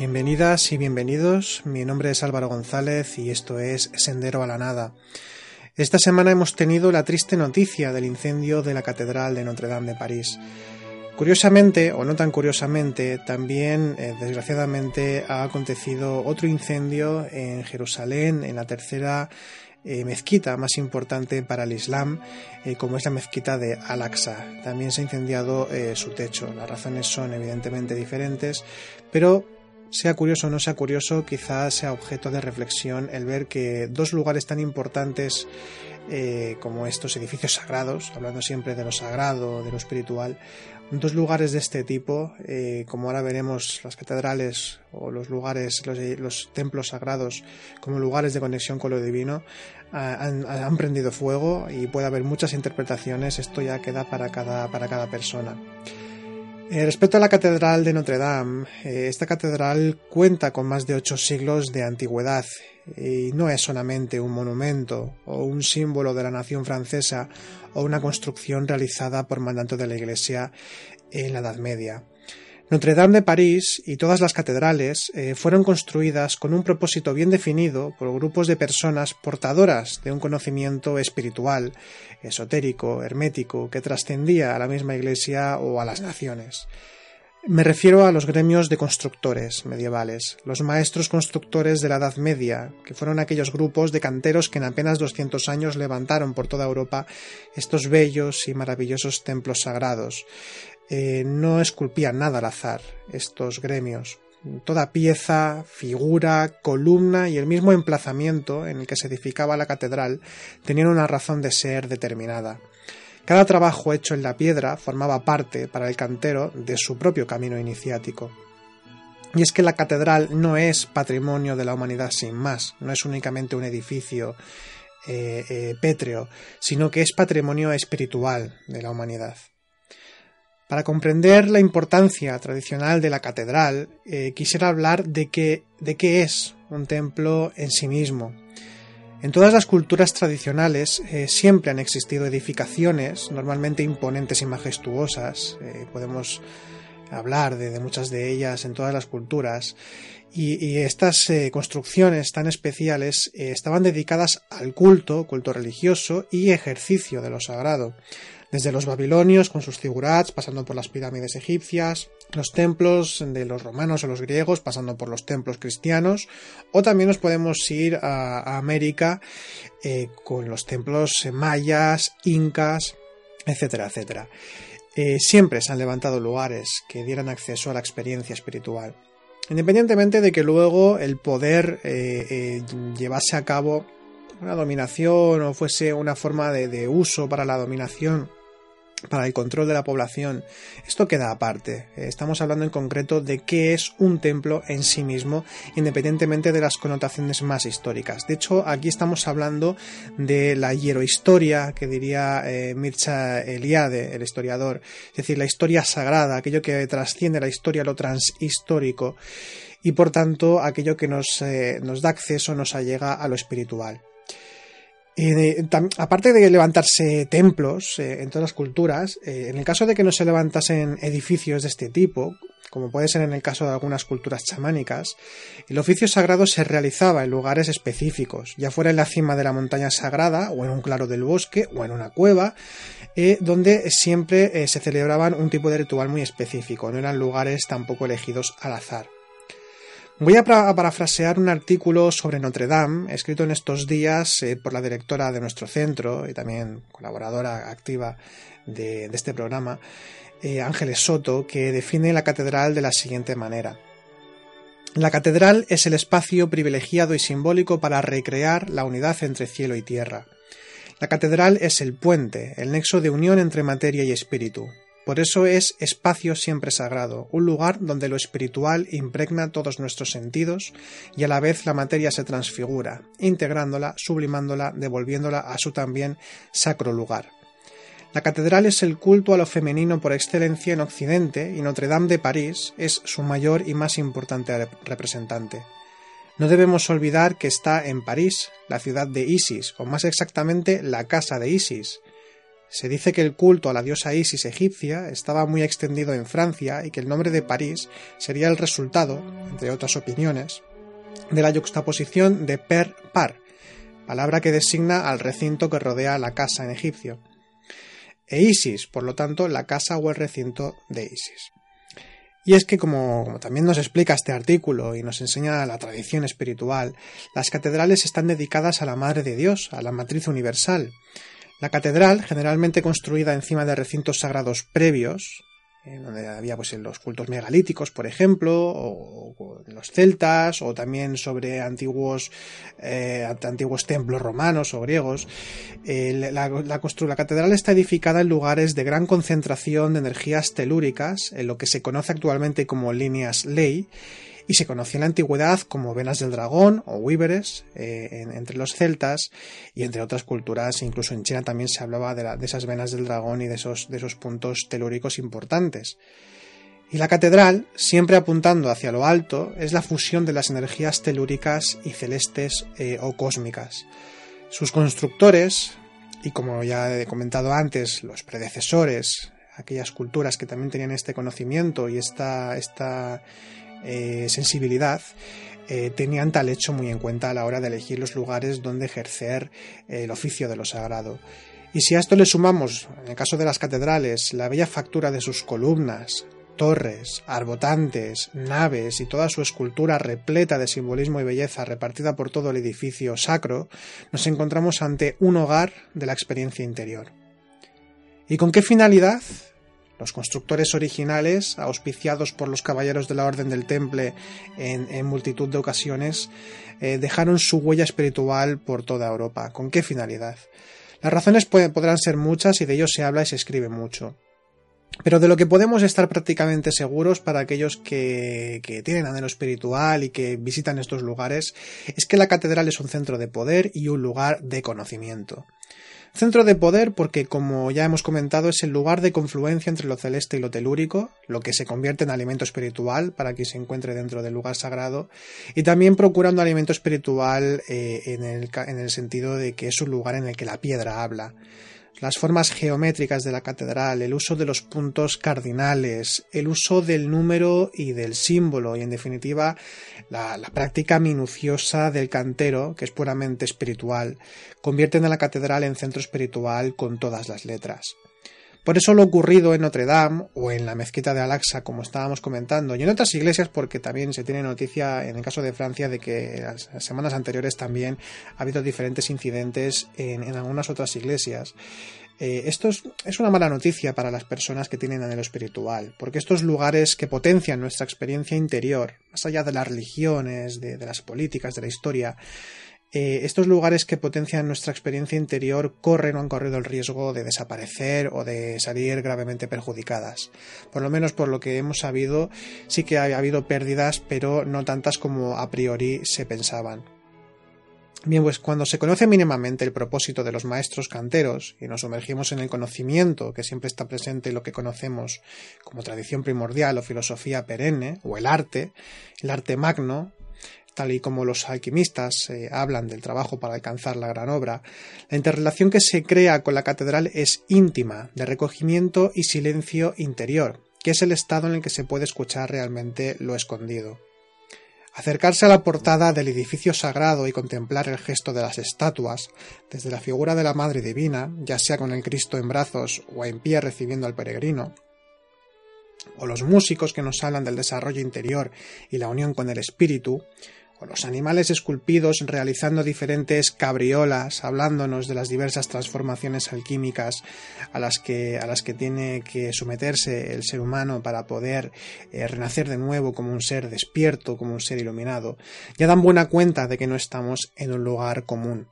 Bienvenidas y bienvenidos, mi nombre es Álvaro González y esto es Sendero a la Nada. Esta semana hemos tenido la triste noticia del incendio de la Catedral de Notre Dame de París. Curiosamente, o no tan curiosamente, también, eh, desgraciadamente, ha acontecido otro incendio en Jerusalén, en la tercera eh, mezquita más importante para el Islam, eh, como es la mezquita de Al-Aqsa. También se ha incendiado su techo. Las razones son evidentemente diferentes, pero sea curioso o no sea curioso, quizás sea objeto de reflexión el ver que dos lugares tan importantes eh, como estos edificios sagrados, hablando siempre de lo sagrado, de lo espiritual, dos lugares de este tipo, eh, como ahora veremos las catedrales o los lugares, los, templos sagrados como lugares de conexión con lo divino, han, han, prendido fuego y puede haber muchas interpretaciones, esto ya queda para cada, para cada persona. Eh, respecto a la Catedral de Notre Dame, eh, esta catedral cuenta con más de ocho siglos de antigüedad y no es solamente un monumento o un símbolo de la nación francesa o una construcción realizada por mandato de la Iglesia en la Edad Media. Notre Dame de París y todas las catedrales eh, fueron construidas con un propósito bien definido por grupos de personas portadoras de un conocimiento espiritual, esotérico, hermético, que trascendía a la misma Iglesia o a las naciones. Me refiero a los gremios de constructores medievales, los maestros constructores de la Edad Media, que fueron aquellos grupos de canteros que en apenas 200 años levantaron por toda Europa estos bellos y maravillosos templos sagrados, eh, no esculpían nada al azar estos gremios. Toda pieza, figura, columna y el mismo emplazamiento en el que se edificaba la catedral tenían una razón de ser determinada. Cada trabajo hecho en la piedra formaba parte, para el cantero, de su propio camino iniciático. Y es que la catedral no es patrimonio de la humanidad sin más, no es únicamente un edificio eh, eh, pétreo, sino que es patrimonio espiritual de la humanidad. Para comprender la importancia tradicional de la catedral, eh, quisiera hablar de, de qué es un templo en sí mismo. En todas las culturas tradicionales eh, siempre han existido edificaciones, normalmente imponentes y majestuosas. Eh, podemos hablar de, muchas de ellas en todas las culturas. Y, estas construcciones tan especiales estaban dedicadas al culto, culto religioso y ejercicio de lo sagrado desde los babilonios con sus figurats, pasando por las pirámides egipcias, los templos de los romanos o los griegos, pasando por los templos cristianos, o también nos podemos ir a, América eh, con los templos mayas, incas, etcétera, etcétera. Eh, siempre se han levantado lugares que dieran acceso a la experiencia espiritual. Independientemente de que luego el poder eh, llevase a cabo una dominación o fuese una forma de uso para la dominación para el control de la población. Esto queda aparte. Estamos hablando en concreto de qué es un templo en sí mismo, independientemente de las connotaciones más históricas. De hecho, aquí estamos hablando de la hierohistoria que diría eh, Mircea Eliade, el historiador, es decir, la historia sagrada, aquello que trasciende la historia, lo transhistórico, y por tanto aquello que nos, eh, nos da acceso, nos allega a lo espiritual aparte de levantarse templos eh, en todas las culturas, eh, en el caso de que no se levantasen edificios de este tipo, como puede ser en el caso de algunas culturas chamánicas, el oficio sagrado se realizaba en lugares específicos, ya fuera en la cima de la montaña sagrada, o en un claro del bosque, o en una cueva, eh, donde siempre se celebraban un tipo de ritual muy específico, no eran lugares tampoco elegidos al azar. Voy a, parafrasear un artículo sobre Notre Dame, escrito en estos días eh, por la directora de nuestro centro y también colaboradora activa de, este programa, eh, Ángeles Soto, que define la catedral de la siguiente manera. La catedral es el espacio privilegiado y simbólico para recrear la unidad entre cielo y tierra. La catedral es el puente, el nexo de unión entre materia y espíritu, por eso es espacio siempre sagrado, un lugar donde lo espiritual impregna todos nuestros sentidos y a la vez la materia se transfigura, integrándola, sublimándola, devolviéndola a su también sacro lugar. La catedral es el culto a lo femenino por excelencia en Occidente y Notre Dame de París es su mayor y más importante representante. No debemos olvidar que está en París, la ciudad de Isis, o más exactamente la casa de Isis, Se dice que el culto a la diosa Isis egipcia estaba muy extendido en Francia y que el nombre de París sería el resultado, entre otras opiniones, de la yuxtaposición de per par, palabra que designa al recinto que rodea la casa en egipcio. E Isis, por lo tanto, la casa o el recinto de Isis. Y es que, como, también nos explica este artículo y nos enseña la tradición espiritual, las catedrales están dedicadas a la Madre de Dios, a la Matriz Universal. La catedral, generalmente construida encima de recintos sagrados previos, donde había pues en los cultos megalíticos, por ejemplo, o, en los celtas, o también sobre antiguos, eh, antiguos templos romanos o griegos. la, la, la, catedral está edificada en lugares de gran concentración de energías telúricas, en lo que se conoce actualmente como líneas ley, y se conocía en la antigüedad como venas del dragón o víveres eh, entre los celtas y entre otras culturas, incluso en China también se hablaba de, de esas venas del dragón y de esos, de esos puntos telúricos importantes. Y la catedral, siempre apuntando hacia lo alto, es la fusión de las energías telúricas y celestes eh, o cósmicas. Sus constructores, y como ya he comentado antes, los predecesores, aquellas culturas que también tenían este conocimiento y esta, esta eh, sensibilidad, eh, tenían tal hecho muy en cuenta a la hora de elegir los lugares donde ejercer eh, el oficio de lo sagrado. Y si a esto le sumamos, en el caso de las catedrales, la bella factura de sus columnas, torres, arbotantes, naves y toda su escultura repleta de simbolismo y belleza repartida por todo el edificio sacro, nos encontramos ante un hogar de la experiencia interior. ¿Y con qué finalidad? Los constructores originales, auspiciados por los caballeros de la Orden del Temple en, multitud de ocasiones, eh, dejaron su huella espiritual por toda Europa. ¿Con qué finalidad? Las razones podrán ser muchas y de ello se habla y se escribe mucho. Pero de lo que podemos estar prácticamente seguros para aquellos que, que, tienen anhelo espiritual y que visitan estos lugares es que la catedral es un centro de poder y un lugar de conocimiento. Centro de poder porque, como ya hemos comentado, es el lugar de confluencia entre lo celeste y lo telúrico, lo que se convierte en alimento espiritual para quien se encuentre dentro del lugar sagrado, y también procurando alimento espiritual eh, en, el, en el sentido de que es un lugar en el que la piedra habla las formas geométricas de la catedral, el uso de los puntos cardinales, el uso del número y del símbolo y en definitiva la, práctica minuciosa del cantero, que es puramente espiritual, convierten a la catedral en centro espiritual con todas las letras. Por eso lo ocurrido en Notre Dame o en la mezquita de Al-Aqsa, como estábamos comentando, y en otras iglesias, porque también se tiene noticia en el caso de Francia de que las semanas anteriores también ha habido diferentes incidentes en, algunas otras iglesias. Eh, esto es, una mala noticia para las personas que tienen anhelo espiritual, porque estos lugares que potencian nuestra experiencia interior, más allá de las religiones, de las políticas, de la historia, eh, estos lugares que potencian nuestra experiencia interior corren o han corrido el riesgo de desaparecer o de salir gravemente perjudicadas. Por lo menos por lo que hemos sabido, sí que ha habido pérdidas, pero no tantas como a priori se pensaban. Bien, pues cuando se conoce mínimamente el propósito de los maestros canteros y nos sumergimos en el conocimiento que siempre está presente en lo que conocemos como tradición primordial o filosofía perenne, o el arte, el arte magno, y como los alquimistas eh, hablan del trabajo para alcanzar la gran obra, la interrelación que se crea con la catedral es íntima, de recogimiento y silencio interior, que es el estado en el que se puede escuchar realmente lo escondido. Acercarse a la portada del edificio sagrado y contemplar el gesto de las estatuas, desde la figura de la Madre Divina, ya sea con el Cristo en brazos o en pie recibiendo al peregrino, o los músicos que nos hablan del desarrollo interior y la unión con el espíritu, los animales esculpidos realizando diferentes cabriolas, hablándonos de las diversas transformaciones alquímicas a las que, a las que tiene que someterse el ser humano para poder eh, renacer de nuevo como un ser despierto, como un ser iluminado, ya dan buena cuenta de que no estamos en un lugar común.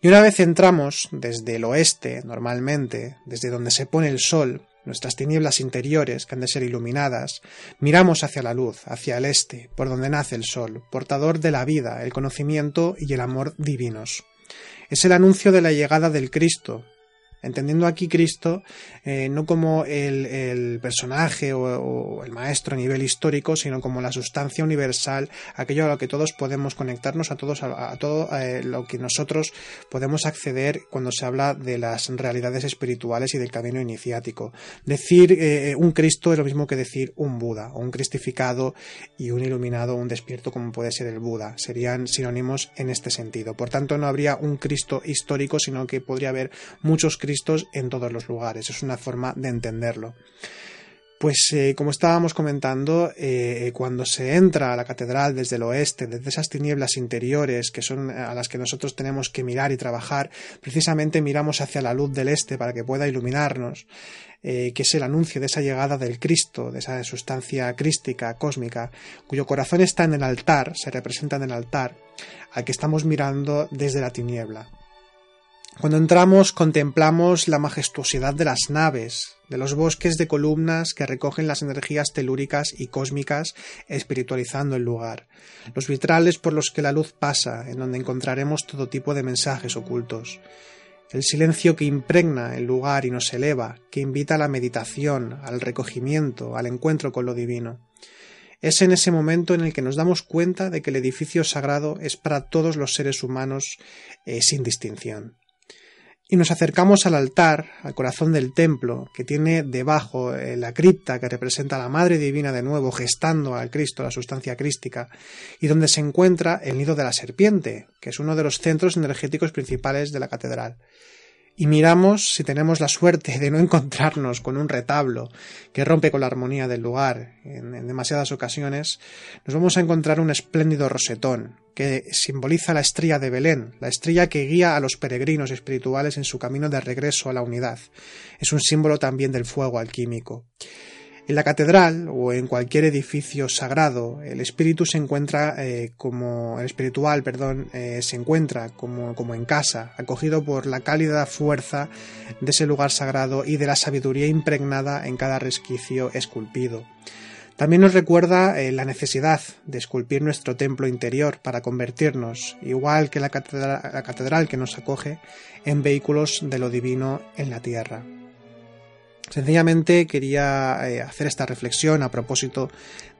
Y una vez entramos desde el oeste, normalmente, desde donde se pone el sol, nuestras tinieblas interiores, que han de ser iluminadas, miramos hacia la luz, hacia el este, por donde nace el sol, portador de la vida, el conocimiento y el amor divinos. Es el anuncio de la llegada del Cristo, entendiendo aquí Cristo eh, no como el, personaje o, el maestro a nivel histórico, sino como la sustancia universal, aquello a lo que todos podemos conectarnos, a todos a, todo eh, lo que nosotros podemos acceder cuando se habla de las realidades espirituales y del camino iniciático. Decir eh, un Cristo es lo mismo que decir un Buda, o un cristificado y un iluminado, un despierto como puede ser el Buda. Serían sinónimos en este sentido. Por tanto, no habría un Cristo histórico, sino que podría haber muchos Cristos en todos los lugares. Es una forma de entenderlo. Pues eh, como estábamos comentando, eh, cuando se entra a la catedral desde el oeste, desde esas tinieblas interiores que son eh, a las que nosotros tenemos que mirar y trabajar, precisamente miramos hacia la luz del este para que pueda iluminarnos, que es el anuncio de esa llegada del Cristo, de esa sustancia crística, cósmica, cuyo corazón está en el altar, se representa en el altar, al que estamos mirando desde la tiniebla. Cuando entramos contemplamos la majestuosidad de las naves, de los bosques de columnas que recogen las energías telúricas y cósmicas espiritualizando el lugar, los vitrales por los que la luz pasa, en donde encontraremos todo tipo de mensajes ocultos, el silencio que impregna el lugar y nos eleva, que invita a la meditación, al recogimiento, al encuentro con lo divino. Es en ese momento en el que nos damos cuenta de que el edificio sagrado es para todos los seres humanos eh, sin distinción y nos acercamos al altar, al corazón del templo, que tiene debajo eh, la cripta que representa a la Madre Divina de nuevo, gestando al Cristo, la sustancia crística, y donde se encuentra el nido de la serpiente, que es uno de los centros energéticos principales de la catedral y miramos si tenemos la suerte de no encontrarnos con un retablo que rompe con la armonía del lugar en, demasiadas ocasiones, nos vamos a encontrar un espléndido rosetón que simboliza la estrella de Belén, la estrella que guía a los peregrinos espirituales en su camino de regreso a la unidad. Es un símbolo también del fuego alquímico. En la catedral o en cualquier edificio sagrado, el espíritu se encuentra eh, como el espiritual, perdón, eh, se encuentra como, como en casa, acogido por la cálida fuerza de ese lugar sagrado y de la sabiduría impregnada en cada resquicio esculpido. También nos recuerda eh, la necesidad de esculpir nuestro templo interior para convertirnos, igual que la catedral que nos acoge, en vehículos de lo divino en la tierra. Sencillamente quería eh, hacer esta reflexión a propósito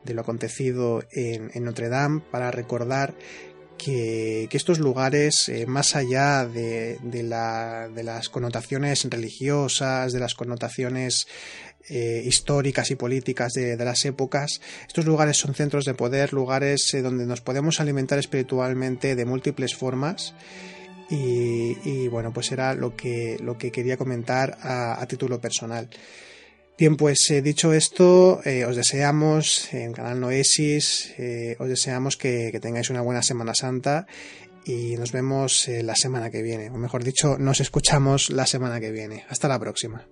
de lo acontecido en, Notre Dame para recordar que, estos lugares, eh, más allá de, las connotaciones religiosas, de las connotaciones eh, históricas y políticas de, las épocas, estos lugares son centros de poder, lugares donde nos podemos alimentar espiritualmente de múltiples formas y, bueno, pues era lo que, lo que quería comentar a, título personal. Bien, pues eh, dicho esto, eh, os deseamos en Canal Noesis, eh, os deseamos que, que, tengáis una buena Semana Santa y nos vemos la semana que viene, o mejor dicho, nos escuchamos la semana que viene. Hasta la próxima.